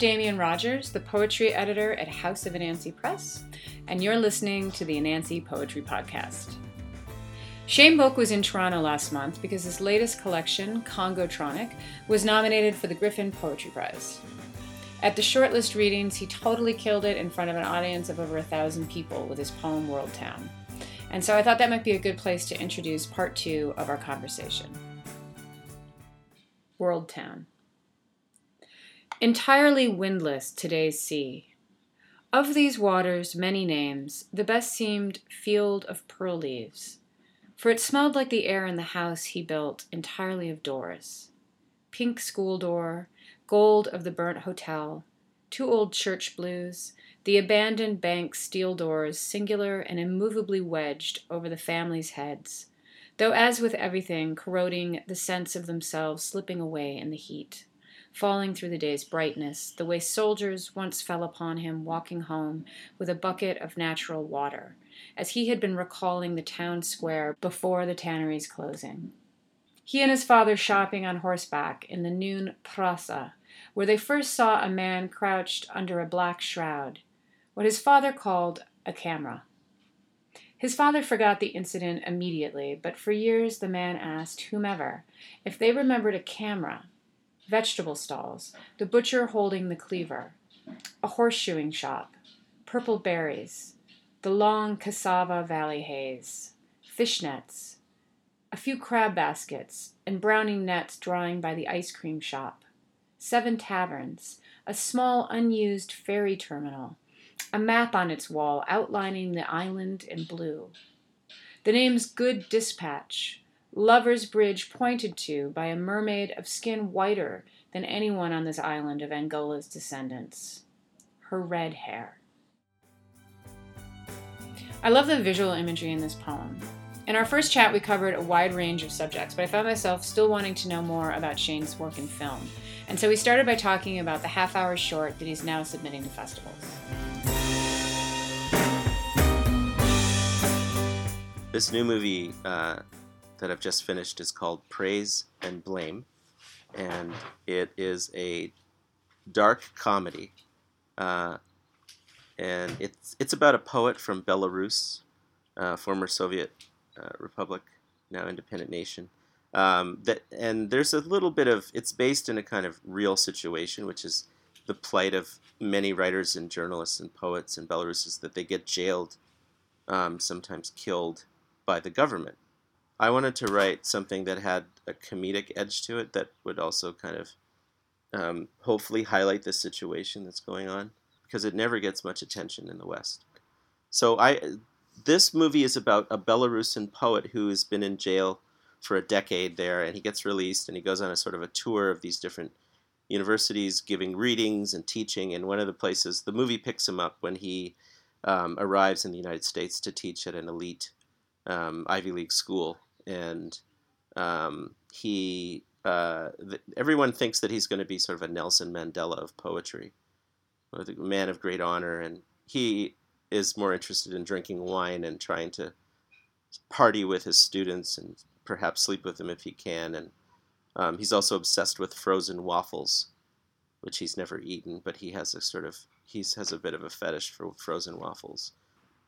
Damian Rogers, the poetry editor at House of Anansi Press, and you're listening to the Anansi Poetry Podcast. Shane Book was in Toronto last month because his latest collection, Congotronic, was nominated for the Griffin Poetry Prize. At the shortlist readings, he totally killed it in front of an audience of over a thousand people with his poem World Town. And so I thought that might be a good place to introduce part two of our conversation. World Town. Entirely windless today's sea. Of these waters, many names, the best seemed field of pearl leaves for it smelled like the air in the house he built entirely of doors pink school door, gold of the burnt hotel, two old church blues, the abandoned bank steel doors singular and immovably wedged over the family's heads, though, as with everything, corroding the sense of themselves slipping away in the heat, falling through the day's brightness, the way soldiers once fell upon him walking home with a bucket of natural water as he had been recalling the town square before the tannery's closing. He and his father shopping on horseback in the noon praça, where they first saw a man crouched under a black shroud, what his father called a camera. His father forgot the incident immediately, but for years the man asked whomever if they remembered a camera, vegetable stalls, the butcher holding the cleaver, a horseshoeing shop, purple berries, the long cassava valley haze, fish nets, a few crab baskets, and browning nets drying by the ice cream shop, seven taverns, a small unused ferry terminal, a map on its wall outlining the island in blue. The names Good Dispatch, Lover's Bridge pointed to by a mermaid of skin whiter than anyone on this island of Angola's descendants. Her red hair. I love the visual imagery in this poem. In our first chat, we covered a wide range of subjects, but I found myself still wanting to know more about Shane's work in film. And so we started by talking about the half hour short that he's now submitting to festivals. This new movie uh, that I've just finished is called Praise and Blame, and it is a dark comedy uh, and it's it's about a poet from Belarus, uh, former Soviet uh, republic, now independent nation. Um, that and there's a little bit of it's based in a kind of real situation, which is the plight of many writers and journalists and poets in Belarus is that they get jailed, um, sometimes killed by the government. I wanted to write something that had a comedic edge to it that would also kind of um, hopefully highlight the situation that's going on because it never gets much attention in the West. So I, this movie is about a Belarusian poet who has been in jail for a decade there, and he gets released, and he goes on a sort of a tour of these different universities, giving readings and teaching. And one of the places the movie picks him up when he um, arrives in the United States to teach at an elite um, Ivy League school, and um, he uh, th- everyone thinks that he's going to be sort of a Nelson Mandela of poetry a man of great honor, and he is more interested in drinking wine and trying to party with his students and perhaps sleep with them if he can. And um, he's also obsessed with frozen waffles, which he's never eaten, but he has a sort of he has a bit of a fetish for frozen waffles.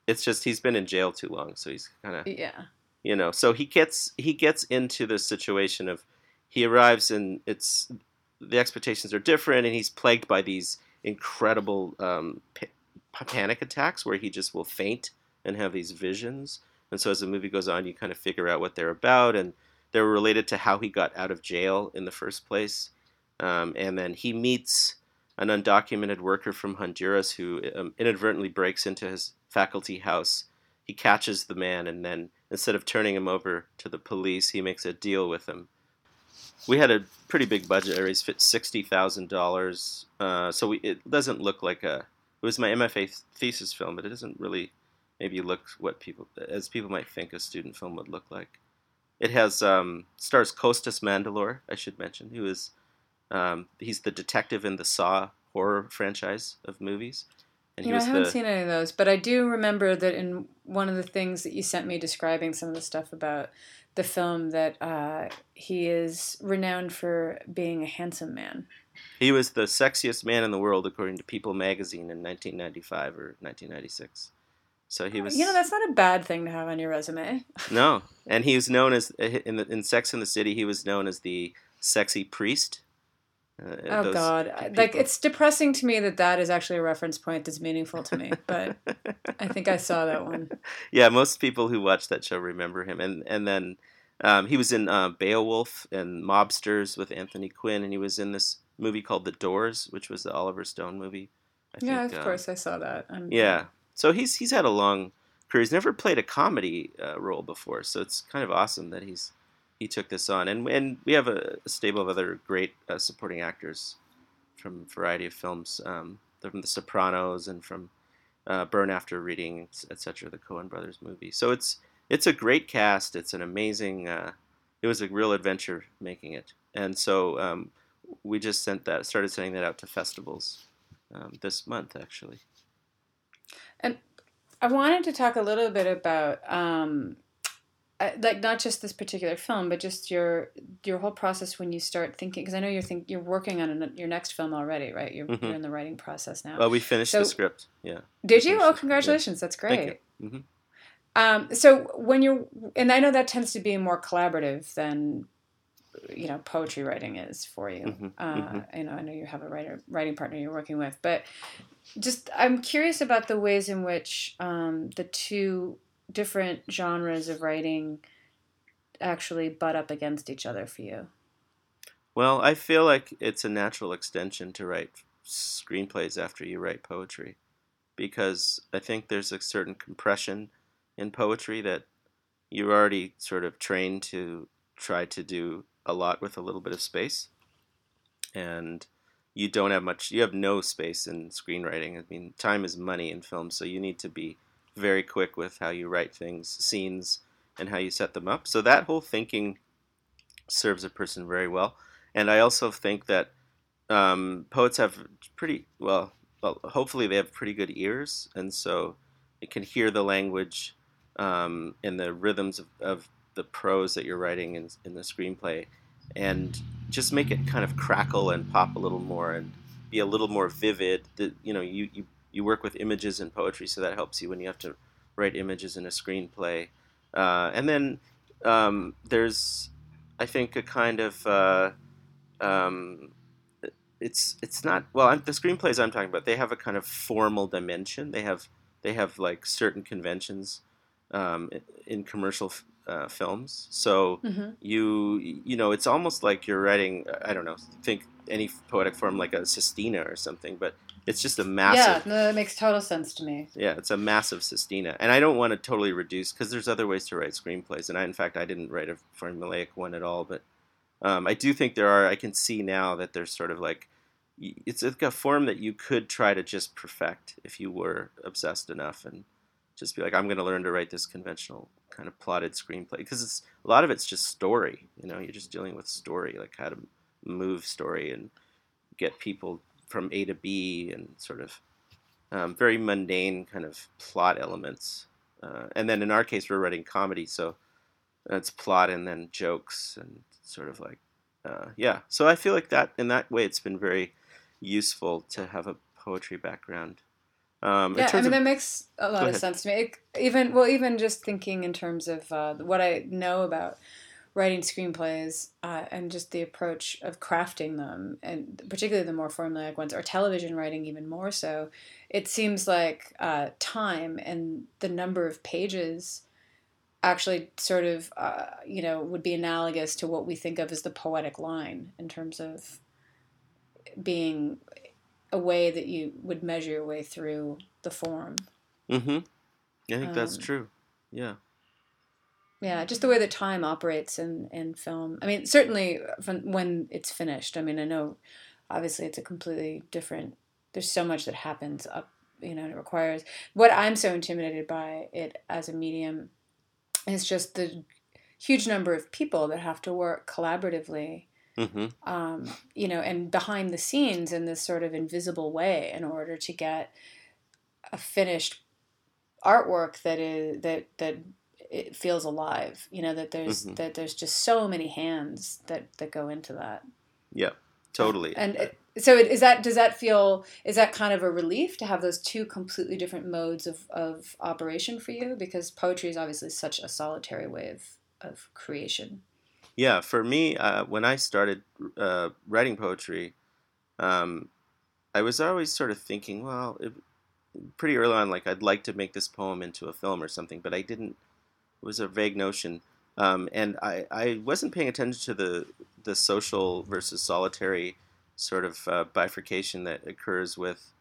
It's just he's been in jail too long, so he's kind of yeah, you know. So he gets he gets into this situation of he arrives and it's the expectations are different, and he's plagued by these incredible um, pa- panic attacks where he just will faint and have these visions. And so as the movie goes on, you kind of figure out what they're about, and they're related to how he got out of jail in the first place. Um, and then he meets an undocumented worker from Honduras who um, inadvertently breaks into his faculty house. He catches the man, and then instead of turning him over to the police, he makes a deal with him we had a pretty big budget. I raised sixty thousand uh, dollars, so we, it doesn't look like a. It was my MFA thesis film, but it doesn't really maybe look what people as people might think a student film would look like. It has um, stars Costas Mandylor, I should mention, who is um, he's the detective in the Saw horror franchise of movies. And you know, I haven't the, seen any of those, but I do remember that in one of the things that you sent me describing some of the stuff about the film that uh, he is renowned for being a handsome man. He was the sexiest man in the world according to People magazine in 1995 or 1996. So he was You know, that's not a bad thing to have on your resume. No, and he was known as in the, in Sex in the City. He was known as the sexy priest. Uh, Oh those God! People- Like it's depressing to me that that is actually a reference point that's meaningful to me. But I think I saw that one. yeah, most people who watch that show remember him, and and then um, he was in uh, Beowulf and Mobsters with Anthony Quinn, and he was in this movie called The Doors, which was the Oliver Stone movie. I yeah, think, of um, course I saw that. I'm, Yeah, so he's he's had a long career. He's never played a comedy uh, role before, so it's kind of awesome that he's he took this on, and and we have a, stable of other great uh, supporting actors from a variety of films, um, from The Sopranos and from uh, Burn After Reading, etc. The Coen Brothers movie. So it's it's a great cast. It's an amazing. Uh, it was a real adventure making it, and so um, we just sent that started sending that out to festivals um, this month actually. And I wanted to talk a little bit about, um, like not just this particular film, but just your your whole process when you start thinking. Because I know you're think you're working on an, your next film already, right? You're, Mhm. you're in the writing process now. Well, we finished So- the script. Yeah. Did you? Oh, it. Yeah. congratulations! That's great. Thank you. Mhm. Um, so when you're, and I know that tends to be more collaborative than, you know, poetry writing is for you. Mhm, Uh, mhm. You know, I know you have a writer, writing partner you're working with, but just I'm curious about the ways in which um, the two different genres of writing actually butt up against each other for you. Well, I feel like it's a natural extension to write screenplays after you write poetry, because I think there's a certain compression in poetry that you're already sort of trained to try to do a lot with a little bit of space, and you don't have much. You have no space in screenwriting. I mean, time is money in film, so you need to be very quick with how you write things, scenes, and how you set them up. So that whole thinking serves a person very well. And I also think that um, poets have pretty well, well, hopefully they have pretty good ears, and so it can hear the language um, and the rhythms of, of the prose that you're writing in, in the screenplay, and just make it kind of crackle and pop a little more and be a little more vivid. The, you know, you, you you work with images and poetry, so that helps you when you have to write images in a screenplay. Uh, and then um, there's, I think, a kind of uh, um, it's it's not well. I'm, the screenplays I'm talking about, they have a kind of formal dimension. They have they have like certain conventions um, in commercial f- uh, films. So Mm-hmm. you you know it's almost like you're writing. I don't know. Think any poetic form like a sestina or something, but it's just a massive. Yeah, no, that makes total sense to me. Yeah, it's a massive sestina, and I don't want to totally reduce because there's other ways to write screenplays, and I, in fact, I didn't write a formulaic one at all, but um, I do think there are. I can see now that there's sort of like it's like a form that you could try to just perfect if you were obsessed enough, and just be like, I'm going to learn to write this conventional kind of plotted screenplay because it's a lot of it's just story. You know, you're just dealing with story, like how to move story and get people from A to B, and sort of um, very mundane kind of plot elements. Uh, and then in our case, we're writing comedy, so it's plot and then jokes and sort of like, uh, yeah. So I feel like that in that way, it's been very useful to have a poetry background. Um, Yeah, I mean of- that makes a lot of ahead. sense to me. It, even well, even just thinking in terms of uh, what I know about writing screenplays uh, and just the approach of crafting them, and particularly the more formulaic ones, or television writing even more so. It seems like uh, time and the number of pages actually sort of uh, you know would be analogous to what we think of as the poetic line in terms of being a way that you would measure your way through the form. Mm-hmm. I think that's Um, true. Yeah. Yeah, just the way that time operates in, in film. I mean, certainly from when it's finished. I mean, I know obviously it's a completely different. There's so much that happens up, you know, and it requires. What I'm so intimidated by it as a medium is just the huge number of people that have to work collaboratively Mm-hmm. um, you know, and behind the scenes in this sort of invisible way in order to get a finished artwork that is that that it feels alive. You know that there's Mhm. that there's just so many hands that that go into that. Yeah. totally. And it, so it, is that does that feel is that kind of a relief to have those two completely different modes of, of operation for you? Because poetry is obviously such a solitary way of, of creation. Yeah, for me, uh, when I started uh, writing poetry, um, I was always sort of thinking, well, it, pretty early on, like I'd like to make this poem into a film or something, but I didn't. It was a vague notion, um, and I, I wasn't paying attention to the the social versus solitary sort of uh, bifurcation that occurs with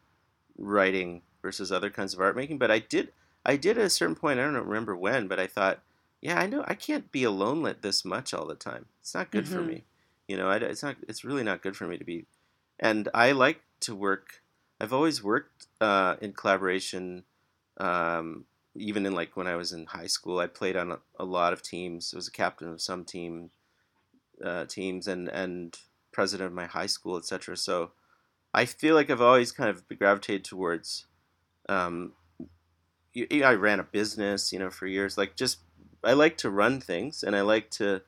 writing versus other kinds of art making. But I did, I did at a certain point. I don't remember when, but I thought, yeah, I know I can't be alone lit this much all the time. It's not good mm-hmm. for me. You know, I, it's not. It's really not good for me to be. And I like to work. I've always worked uh, in collaboration. Um, even in like when I was in high school, I played on a, a lot of teams. I was a captain of some team uh, teams and and president of my high school, etc. So I feel like I've always kind of gravitated towards. Um, I ran a business, you know, for years. Like just, I like to run things, and I like to,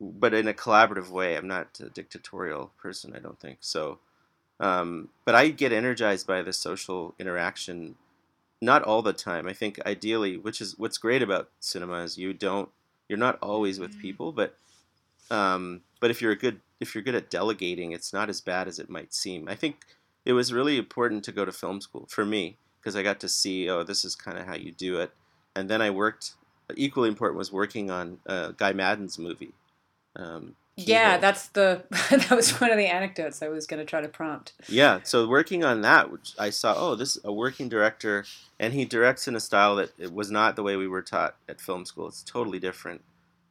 but in a collaborative way. I'm not a dictatorial person. I don't think so. Um, but I get energized by the social interaction, not all the time. I think ideally, which is what's great about cinema, is you don't, you're not always with mm-hmm. people, but um, but if you're a good if you're good at delegating, it's not as bad as it might seem. I think it was really important to go to film school for me because I got to see oh this is kind of how you do it, and then I worked. Equally important was working on uh, Guy Maddin's movie. Um, yeah, that's the that was one of the anecdotes I was going to try to prompt. Yeah, so working on that, which I saw, oh, this a working director, and he directs in a style that it was not the way we were taught at film school. It's totally different.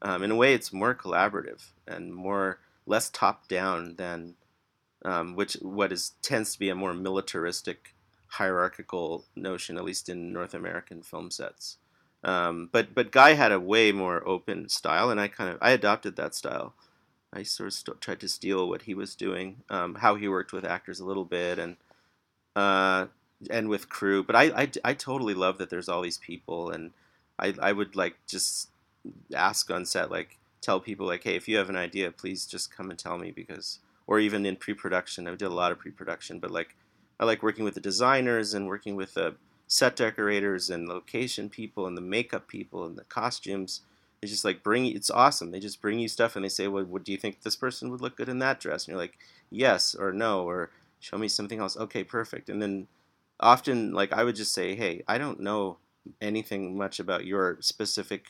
Um, in a way, it's more collaborative and more less top down than um, which what is tends to be a more militaristic, hierarchical notion, at least in North American film sets. Um, but but Guy had a way more open style, and I kind of I adopted that style. I sort of st- tried to steal what he was doing, um, how he worked with actors a little bit, and uh, and with crew. But I, I, I totally love that there's all these people, and I I would like just ask on set, like tell people like, hey, if you have an idea, please just come and tell me because, or even in pre-production, I did a lot of pre-production, but like I like working with the designers and working with the set decorators and location people and the makeup people and the costumes. They just like bring it's awesome. They just bring you stuff and they say, well, what do you think this person would look good in that dress? And you're like, yes or no or show me something else. Okay, perfect. And then often like I would just say, hey, I don't know anything much about your specific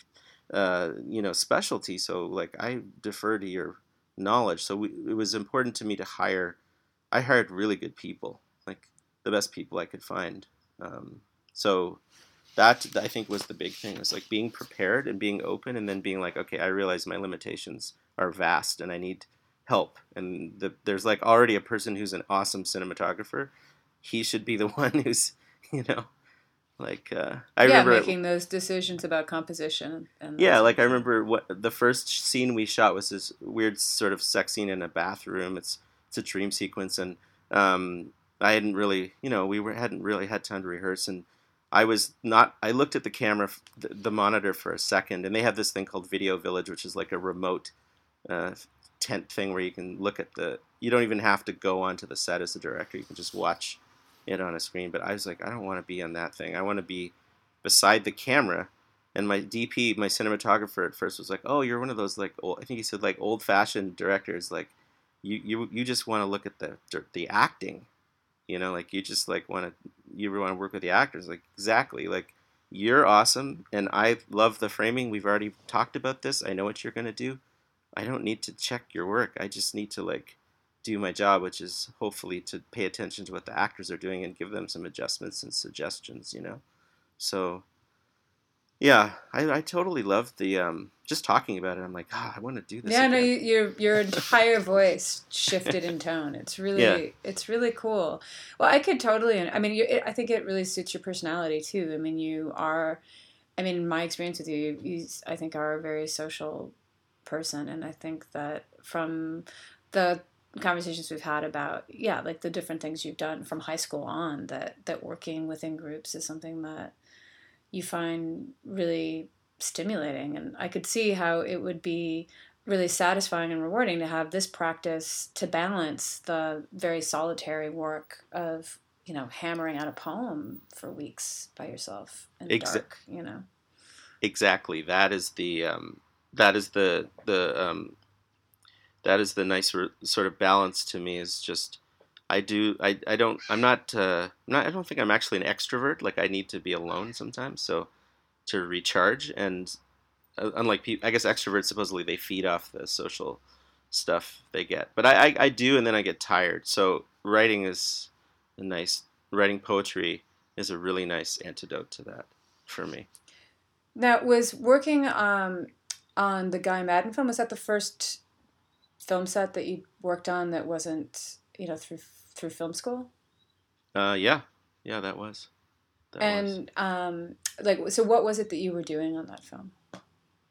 uh, you know specialty. So like I defer to your knowledge. So we, it was important to me to hire. I hired really good people, like the best people I could find. Um, so that I think was the big thing. Was like being prepared and being open, and then being like, okay, I realize my limitations are vast, and I need help. And the, there's like already a person who's an awesome cinematographer. He should be the one who's you know like uh, I yeah, remember making those decisions about composition. And yeah, like I remember what the first scene we shot was this weird sort of sex scene in a bathroom. It's it's a dream sequence, and um, I hadn't really, you know, we were hadn't really had time to rehearse, and I was not. I looked at the camera, the, monitor for a second, and they have this thing called Video Village, which is like a remote uh, tent thing where you can look at the. You don't even have to go onto the set as a director. You can just watch it on a screen. But I was like, I don't want to be on that thing. I want to be beside the camera. And my DP, my cinematographer at first was like, "Oh, you're one of those like old, I think he said like old-fashioned directors. Like, you you you just want to look at the the acting, you know, like you just like want to you want to work with the actors. Like exactly, like you're awesome, and I love the framing. We've already talked about this. I know what you're gonna do. I don't need to check your work. I just need to like do my job, which is hopefully to pay attention to what the actors are doing and give them some adjustments and suggestions, you know. So, yeah, I, I totally love the um, just talking about it. I'm like, oh, I want to do this. Yeah, again. no, you, your your entire voice shifted in tone. It's really yeah. it's really cool. Well, I could totally. I mean, you, it, I think it really suits your personality too. I mean, you are. I mean, my experience with you, you I think are a very social person, and I think that from the conversations we've had about yeah like the different things you've done from high school on that that working within groups is something that you find really stimulating and i could see how it would be really satisfying and rewarding to have this practice to balance the very solitary work of you know hammering out a poem for weeks by yourself in the Exa- dark. You know. exactly that is the um, that is the the um, that is the nice re- sort of balance to me is just I do I, I don't I'm not uh, I'm not I don't think I'm actually an extrovert like I need to be alone sometimes so to recharge and uh, unlike people I guess extroverts supposedly they feed off the social stuff they get but I, I I do and then I get tired so writing is a nice writing poetry is a really nice antidote to that for me. Now, was working um, on the Guy Maddin film, was that the first film set that you worked on that wasn't, you know, through through film school? Uh, yeah, yeah, that was. That was. and um, like, so what was it that you were doing on that film?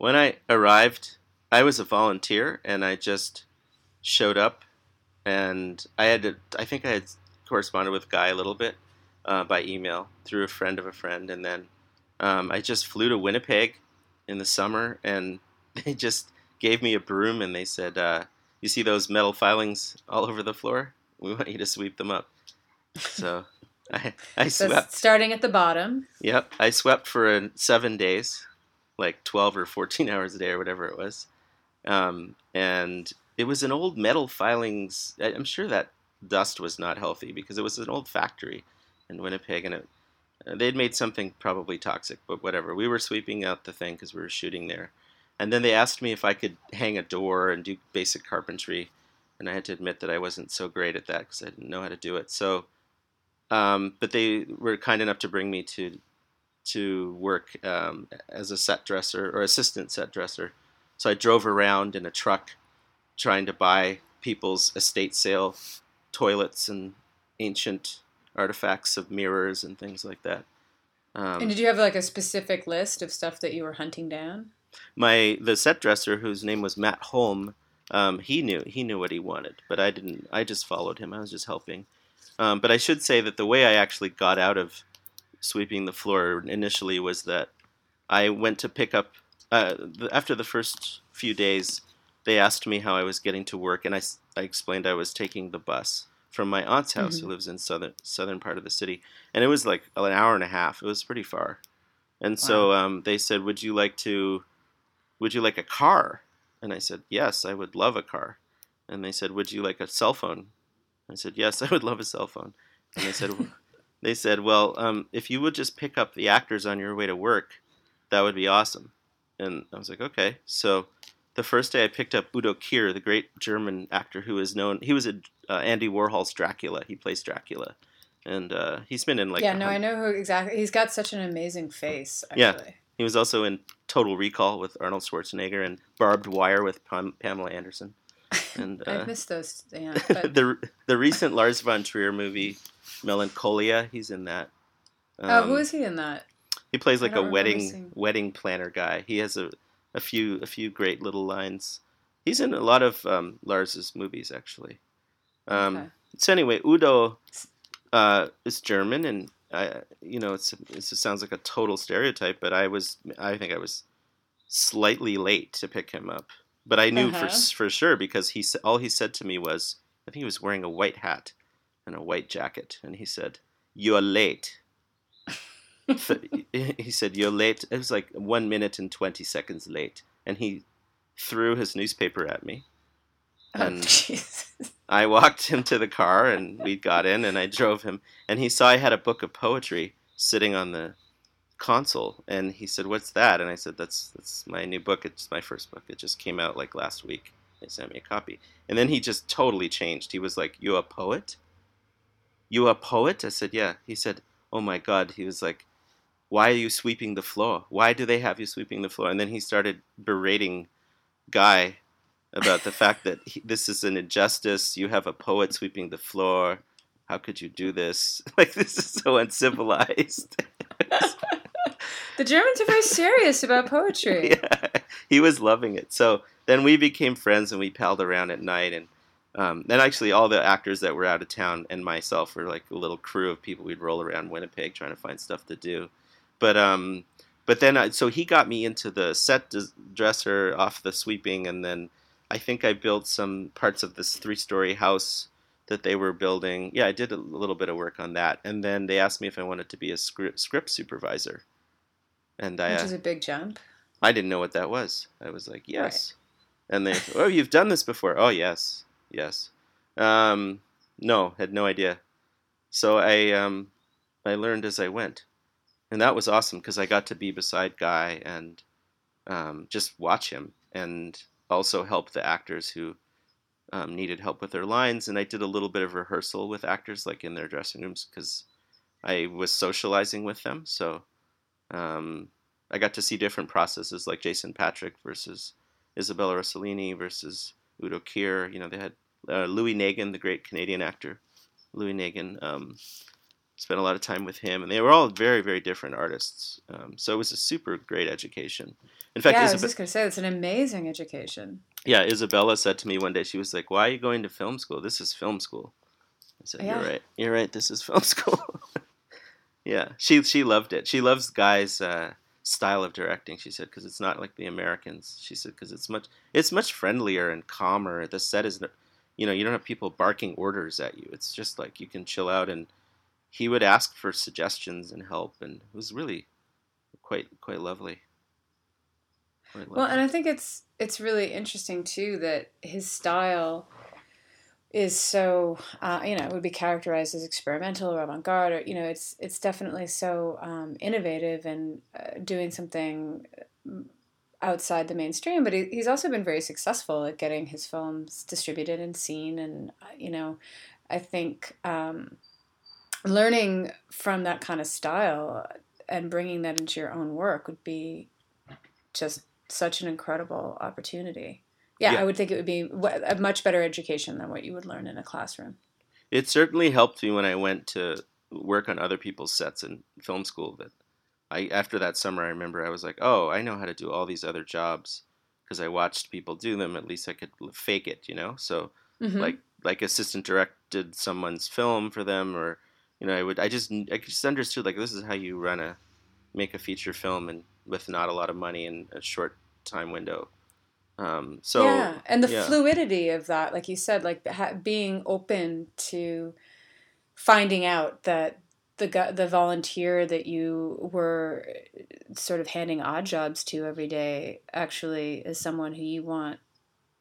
when I arrived, I was a volunteer, and I just showed up, and I had to. I think I had corresponded with Guy a little bit uh, by email through a friend of a friend, and then um, I just flew to Winnipeg in the summer, and they just gave me a broom, and they said, uh, "You see those metal filings all over the floor? We want you to sweep them up." So. I, I So swept starting at the bottom. Yep, I swept for seven days, like twelve or fourteen hours a day or whatever it was, um, and it was an old metal filings. I'm sure that dust was not healthy because it was an old factory in Winnipeg, and it, uh, they'd made something probably toxic, but whatever. We were sweeping out the thing because we were shooting there, and then they asked me if I could hang a door and do basic carpentry, and I had to admit that I wasn't so great at that because I didn't know how to do it. So. Um, but they were kind enough to bring me to to work um, as a set dresser or assistant set dresser. So I drove around in a truck trying to buy people's estate sale toilets and ancient artifacts of mirrors and things like that. Um, and did you have like a specific list of stuff that you were hunting down? my the set dresser whose name was Matt Holm, um, he knew he knew what he wanted, but I didn't. I just followed him. I was just helping. Um, but I should say that the way I actually got out of sweeping the floor initially was that I went to pick up uh, the, after the first few days. They asked me how I was getting to work, and I, I explained I was taking the bus from my aunt's house, Mhm. who lives in southern southern part of the city, and it was like an hour and a half. It was pretty far, and so um, they said, "Would you like to?" would you like a car? And I said, yes, I would love a car. And they said, would you like a cell phone? I said, yes, I would love a cell phone. And they said, they said, well, um, if you would just pick up the actors on your way to work, that would be awesome. And I was like, okay. So the first day I picked up Udo Kier, the great German actor who is known, he was a, uh, Andy Warhol's Dracula. He plays Dracula. And uh, he's been in like yeah, no, I know who exactly. He's got such an amazing face. Yeah. He was also in Total Recall with Arnold Schwarzenegger and Barbed Wire with Pam- Pamela Anderson. And uh, I've missed those. Yeah, but, the the recent Lars von Trier movie Melancholia, he's in that. oh, who Um, he in that? he plays like a wedding seeing- wedding planner guy. He has a, a few a few great little lines. He's in a lot of um, Lars's movies actually. Um, Okay. So anyway, Udo uh, is German, and I, you know, it's, it sounds like a total stereotype, but I was, I think I was slightly late to pick him up, but I knew for Uh-huh. s for sure because he all he said to me was, I think he was wearing a white hat and a white jacket, and he said, "You're late." He said, "You're late." It was like one minute and twenty seconds late, and he threw his newspaper at me. Oh, and- Jesus. I walked him to the car and we got in and I drove him and he saw I had a book of poetry sitting on the console and he said, "What's that?" And I said, "That's that's my new book. It's my first book. It just came out like last week. They sent me a copy." And then he just totally changed. He was like, "You a poet? You a poet?" I said, "Yeah." He said, "Oh my god." He was like, "Why are you sweeping the floor? Why do they have you sweeping the floor?" And then he started berating Guy about the fact that he, this is an injustice. You have a poet sweeping the floor. How could you do this? Like this is so uncivilized. The Germans are very serious about poetry. yeah, he was loving it. So then we became friends and we palled around at night and. Um, and actually, all the actors that were out of town and myself were like a little crew of people. We'd roll around Winnipeg trying to find stuff to do. But um, but then I, so he got me into the set dresser off the sweeping, and then I think I built some parts of this three-story house that they were building. Yeah, I did a little bit of work on that, and then they asked me if I wanted to be a script, script supervisor, and I Which uh, is a big jump. I didn't know what that was. I was like, yes, and they, oh, you've done this before. Oh, yes, yes. Um, no, had no idea. So I um, I learned as I went, and that was awesome because I got to be beside Guy and um, just watch him and also help the actors who um, needed help with their lines. And I did a little bit of rehearsal with actors, like in their dressing rooms, because I was socializing with them. So um, I got to see different processes, like Jason Patric versus Isabella Rossellini versus Udo Kier. You know, they had uh, Louis Negin, the great Canadian actor. Louis Negin. Um, spent a lot of time with him, and they were all very, very different artists. Um, so it was a super great education. In fact, yeah, I was just gonna say it's an amazing education. yeah, Isabella said to me one day, she was like, "Why are you going to film school? This is film school." I said, Yeah. "You're right. You're right. This is film school." yeah, she she loved it. She loves Guy's uh, style of directing. She said because it's not like the Americans. She said because it's much it's much friendlier and calmer. The set is, you know, you don't have people barking orders at you. It's just like you can chill out. And he would ask for suggestions and help, and it was really quite quite lovely. Well, and I think it's it's really interesting too that his style is so uh, you know it would be characterized as experimental or avant-garde or you know it's it's definitely so um, innovative and uh, doing something mm, outside the mainstream but he, he's also been very successful at getting his films distributed and seen and uh, you know i think um, learning from that kind of style and bringing that into your own work would be just such an incredible opportunity. Yeah, Yeah. I would think it would be a much better education than what you would learn in a classroom. It certainly helped me when I went to work on other people's sets in film school. That I after that summer, I remember I was like, oh, I know how to do all these other jobs because I watched people do them. At least I could fake it, you know. So Mhm. like like assistant directed someone's film for them, or you know, I would I just I just understood like this is how you run a make a feature film and with not a lot of money in a short time window. Um, so yeah, and the yeah. fluidity of that, like you said, like ha- being open to finding out that the gu- the volunteer that you were sort of handing odd jobs to every day actually is someone who you want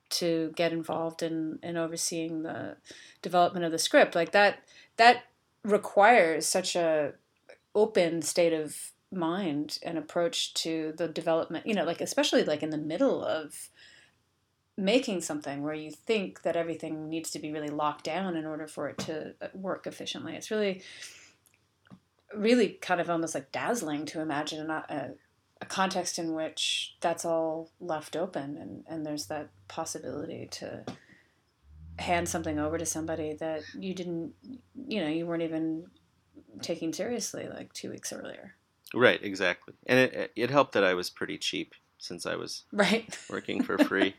to get involved in in overseeing the development of the script like that that requires such a open state of mind and approach to the development you know like especially like in the middle of making something where you think that everything needs to be really locked down in order for it to uh, work efficiently. It's really really kind of almost like dazzling to imagine a, a, a context in which that's all left open and, and there's that possibility to hand something over to somebody that you didn't you know you weren't even taking seriously like two weeks earlier right, exactly, and it it helped that I was pretty cheap since I was right working for free.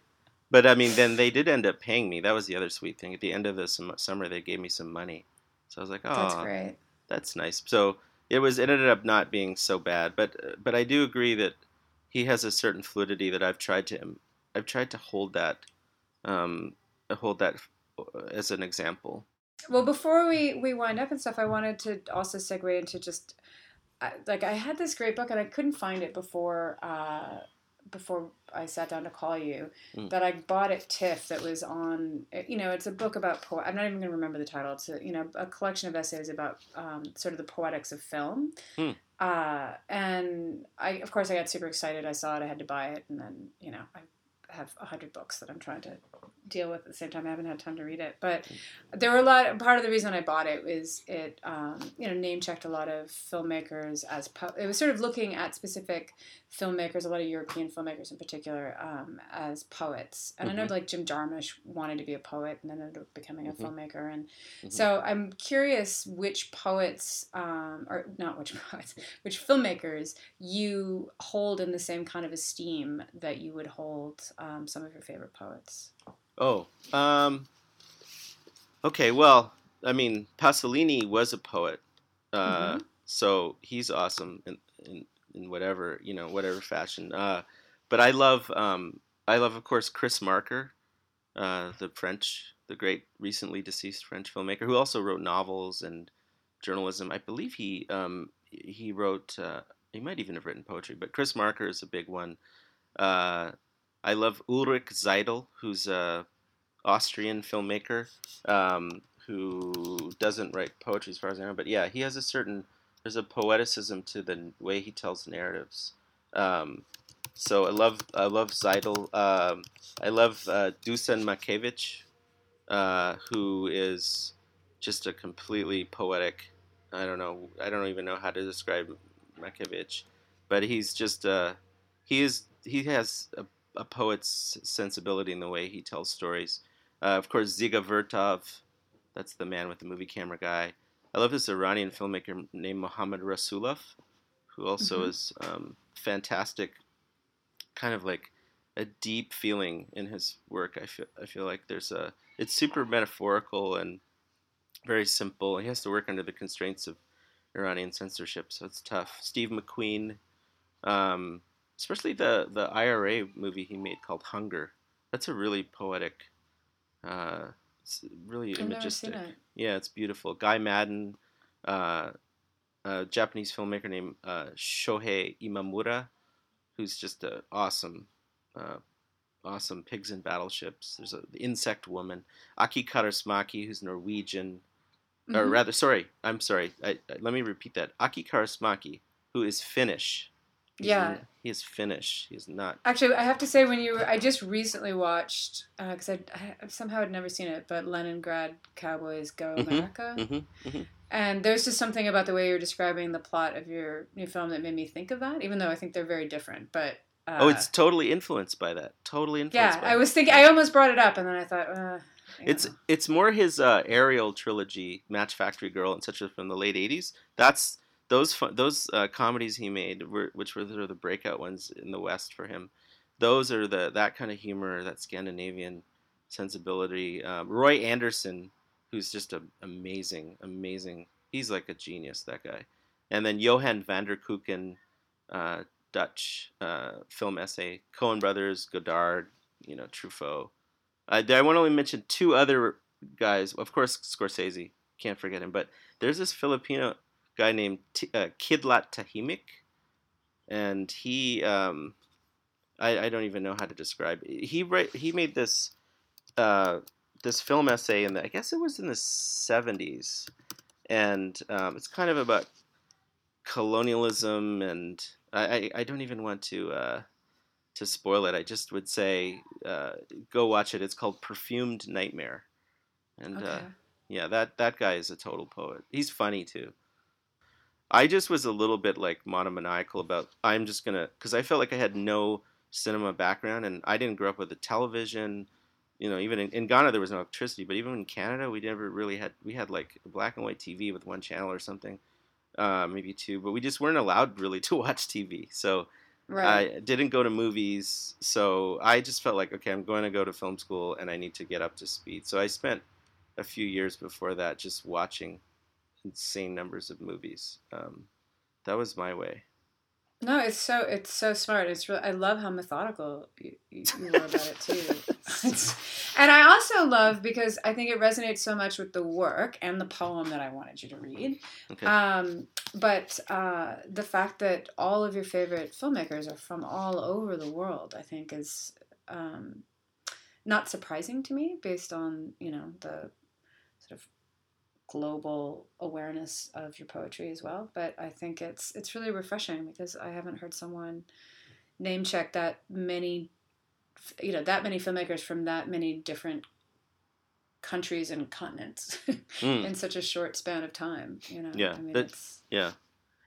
but I mean, then they did end up paying me. That was the other sweet thing. At the end of the sum- summer, they gave me some money. So I was like, oh, that's great that's nice. So it was it ended up not being so bad, but but I do agree that he has a certain fluidity that I've tried to I've tried to hold that um, hold that as an example. Well, before we we wind up and stuff, I wanted to also segue into just I, like I had this great book and I couldn't find it before uh, before I sat down to call you. Mm. That I bought at TIFF that was on. You know, it's a book about po- I'm not even going to remember the title. It's a, you know a collection of essays about um, sort of the poetics of film. Hmm. Uh, and I, of course, I got super excited. I saw it. I had to buy it, and then you know I have a hundred books that I'm trying to deal with at the same time. I haven't had time to read it, but there were a lot. Part of the reason I bought it was it, um, you know, name checked a lot of filmmakers as po- it was sort of looking at specific filmmakers, a lot of European filmmakers in particular, um, as poets. And I know like Jim Jarmusch wanted to be a poet and then ended up becoming a Mhm. filmmaker. And Mhm. so I'm curious which poets, um, or not which poets, which filmmakers you hold in the same kind of esteem that you would hold um, some of your favorite poets. Oh, um, okay. Well, I mean, Pasolini was a poet, uh, Mhm. so he's awesome in, in in whatever you know, whatever fashion. Uh, but I love, um, I love, of course, Chris Marker uh, the French, the great recently deceased French filmmaker who also wrote novels and journalism. I believe he um, he wrote. Uh, he might even have written poetry, but Chris Marker is a big one. I love Ulrich Seidl, who's a Austrian filmmaker um, who doesn't write poetry as far as I know, but yeah, he has a certain there's a poeticism to the way he tells narratives. Um, so I love I love Seidl. Um, I love uh, Dusan Makavejev, uh, who is just a completely poetic. I don't know. I don't even know how to describe Makavejev, but he's just uh, he is he has a, a poet's sensibility in the way he tells stories. Uh, of course, Dziga Vertov, that's the man with the movie camera guy. I love this Iranian filmmaker named Mohammad Rasoulof, who also Mhm. is um, fantastic, kind of like a deep feeling in his work. I feel I feel like there's a it's super metaphorical and very simple. He has to work under the constraints of Iranian censorship, so it's tough. Steve McQueen, um, especially the the IRA movie he made called Hunger. That's a really poetic, uh, it's really I've never imagistic. seen it. Yeah, it's beautiful. Guy Maddin, uh, a Japanese filmmaker named uh, Shohei Imamura, who's just an awesome, uh, awesome pigs and battleships. There's a the Insect Woman, Aki Kaurismäki, who's Norwegian, or Mhm. rather, sorry, I'm sorry. I, I- let me repeat that. Aki Kaurismäki, who is Finnish. He's Yeah. n- he is Finnish. He is not. Actually, I have to say, when you were, I just recently watched because I, I somehow had never seen it, but Leningrad Cowboys Go Mhm, America, mhm. and there's just something about the way you're describing the plot of your new film that made me think of that, even though I think they're very different. But uh, oh, it's totally influenced by that. Totally influenced. yeah. I was thinking, I almost brought it up, and then I thought, uh, It's know. it's more his uh, Ariel trilogy, Match Factory Girl, and such from the late '80s. That's those fu- those uh, comedies he made, were, which were sort of the breakout ones in the West for him. Those are the that kind of humor, that Scandinavian sensibility. Um, Roy Andersson, who's just a amazing, amazing. He's like a genius, that guy. And then Johan van der Keuken, uh, Dutch uh, film essay, Coen Brothers, Godard, you know, Truffaut. Uh, I want to only mention two other guys. Of course, Scorsese, can't forget him. But there's this Filipino guy named T- uh, Kidlat Tahimik, and he, um, I, I don't even know how to describe. It. He write, he made this uh, this film essay in the I guess it was in the '70s, and um, it's kind of about colonialism, and I, I, I don't even want to. Uh, to spoil it, I just would say uh, go watch it. It's called Perfumed Nightmare, and uh, okay. yeah, that that guy is a total poet. He's funny too. I just was a little bit like monomaniacal about. I'm just gonna because I felt like I had no cinema background, and I didn't grow up with a television. You know, even in, in Ghana there was no electricity, but even in Canada we never really had. We had like a black and white TV with one channel or something, uh, maybe two, but we just weren't allowed really to watch TV. So right. I didn't go to movies, so I just felt like, okay, I'm going to go to film school and I need to get up to speed. So I spent a few years before that just watching insane numbers of movies. Um, that was my way. No, it's so it's so smart. It's really I love how methodical you, you, you were about it too. It's, and I also love because I think it resonates so much with the work and the poem that I wanted you to read. Okay. Um, but uh, the fact that all of your favorite filmmakers are from all over the world, I think, is um, not surprising to me based on you know the global awareness of your poetry as well. But I think it's it's really refreshing because I haven't heard someone name check that many, you know, that many filmmakers from that many different countries and continents Mm. in such a short span of time. You know, Yeah, I mean, that- it's Yeah,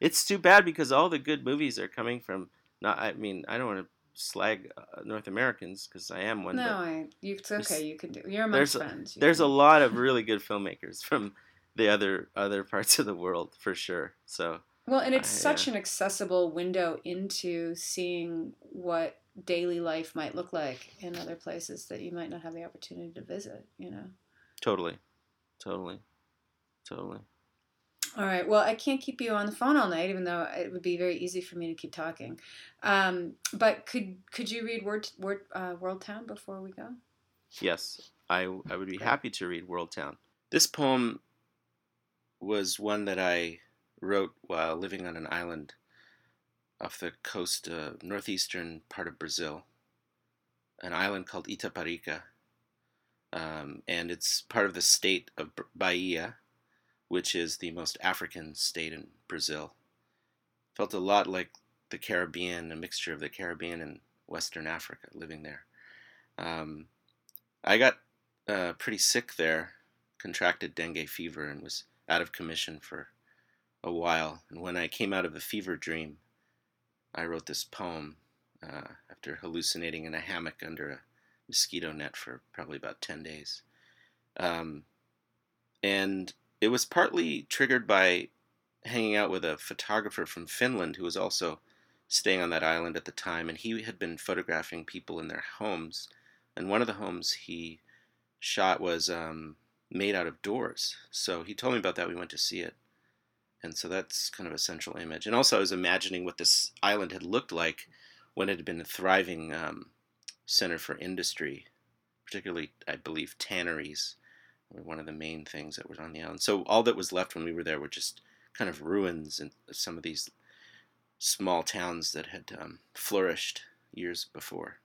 it's too bad because all the good movies are coming from. Not, I mean, I don't want to slag uh, North Americans because I am one. no, I you it's there's- okay. You can do. You're there's amongst friends. you there's a lot of really good filmmakers from the other other parts of the world for sure. So Well, and it's I, such an accessible window into seeing what daily life might look like in other places that you might not have the opportunity to visit, you know. totally, totally, totally. All right. Well, I can't keep you on the phone all night, even though it would be very easy for me to keep talking. Um, but could could you read Word, Word uh, World Town before we go? Yes, I, I would be happy to read World Town. This poem was one that I wrote while living on an island off the coast, uh, northeastern part of Brazil, an island called Itaparica. Um, and it's part of the state of Bahia, which is the most African state in Brazil. Felt a lot like the Caribbean, a mixture of the Caribbean and Western Africa, living there. Um, I got uh, pretty sick there, contracted dengue fever, and was out of commission for a while. And when I came out of the fever dream, I wrote this poem uh, after hallucinating in a hammock under a mosquito net for probably about 10 days. Um, and it was partly triggered by hanging out with a photographer from Finland who was also staying on that island at the time, and he had been photographing people in their homes. And one of the homes he shot was um, made out of doors. So he told me about that. We went to see it. And so that's kind of a central image. And also, I was imagining what this island had looked like when it had been a thriving um, center for industry, particularly, I believe, tanneries were one of the main things that were on the island. So all that was left when we were there were just kind of ruins and some of these small towns that had um, flourished years before.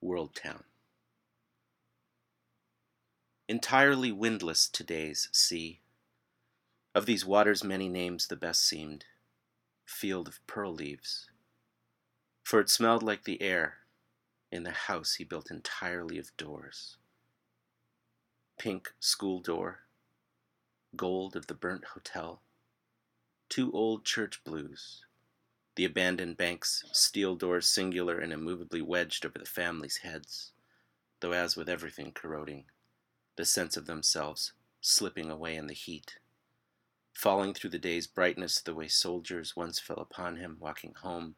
World Town. Entirely windless today's sea. Of these waters, many names the best seemed field of pearl leaves. For it smelled like the air in the house he built entirely of doors. Pink school door, gold of the burnt hotel, two old church blues, the abandoned bank's steel doors singular and immovably wedged over the family's heads, though as with everything corroding, the sense of themselves slipping away in the heat falling through the day's brightness the way soldiers once fell upon him walking home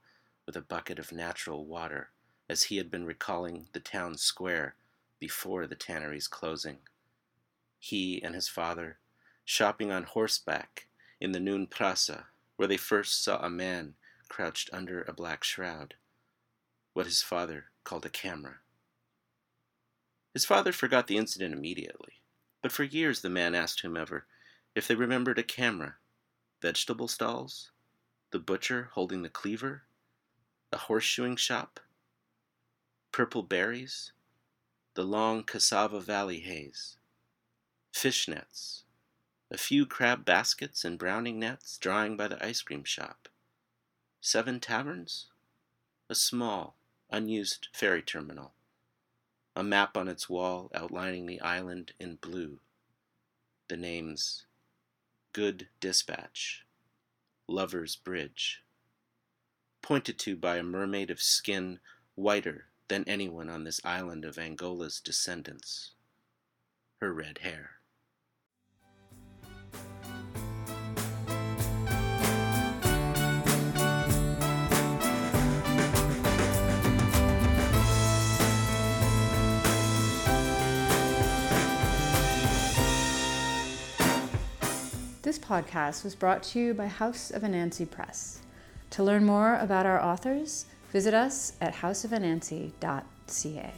with a bucket of natural water as he had been recalling the town square before the tannery's closing. He and his father shopping on horseback in the noon praça where they first saw a man crouched under a black shroud, what his father called a camera. His father forgot the incident immediately, but for years the man asked whomever if they remembered a camera, vegetable stalls, the butcher holding the cleaver, a horseshoeing shop, purple berries, the long cassava valley haze, fish nets, a few crab baskets and browning nets drying by the ice cream shop, seven taverns, a small, unused ferry terminal, a map on its wall outlining the island in blue, the names Good Dispatch, Lover's Bridge, pointed to by a mermaid of skin whiter than anyone on this island of Angola's descendants, her red hair. This podcast was brought to you by House of Anansi Press. To learn more about our authors, visit us at houseofanansi.ca.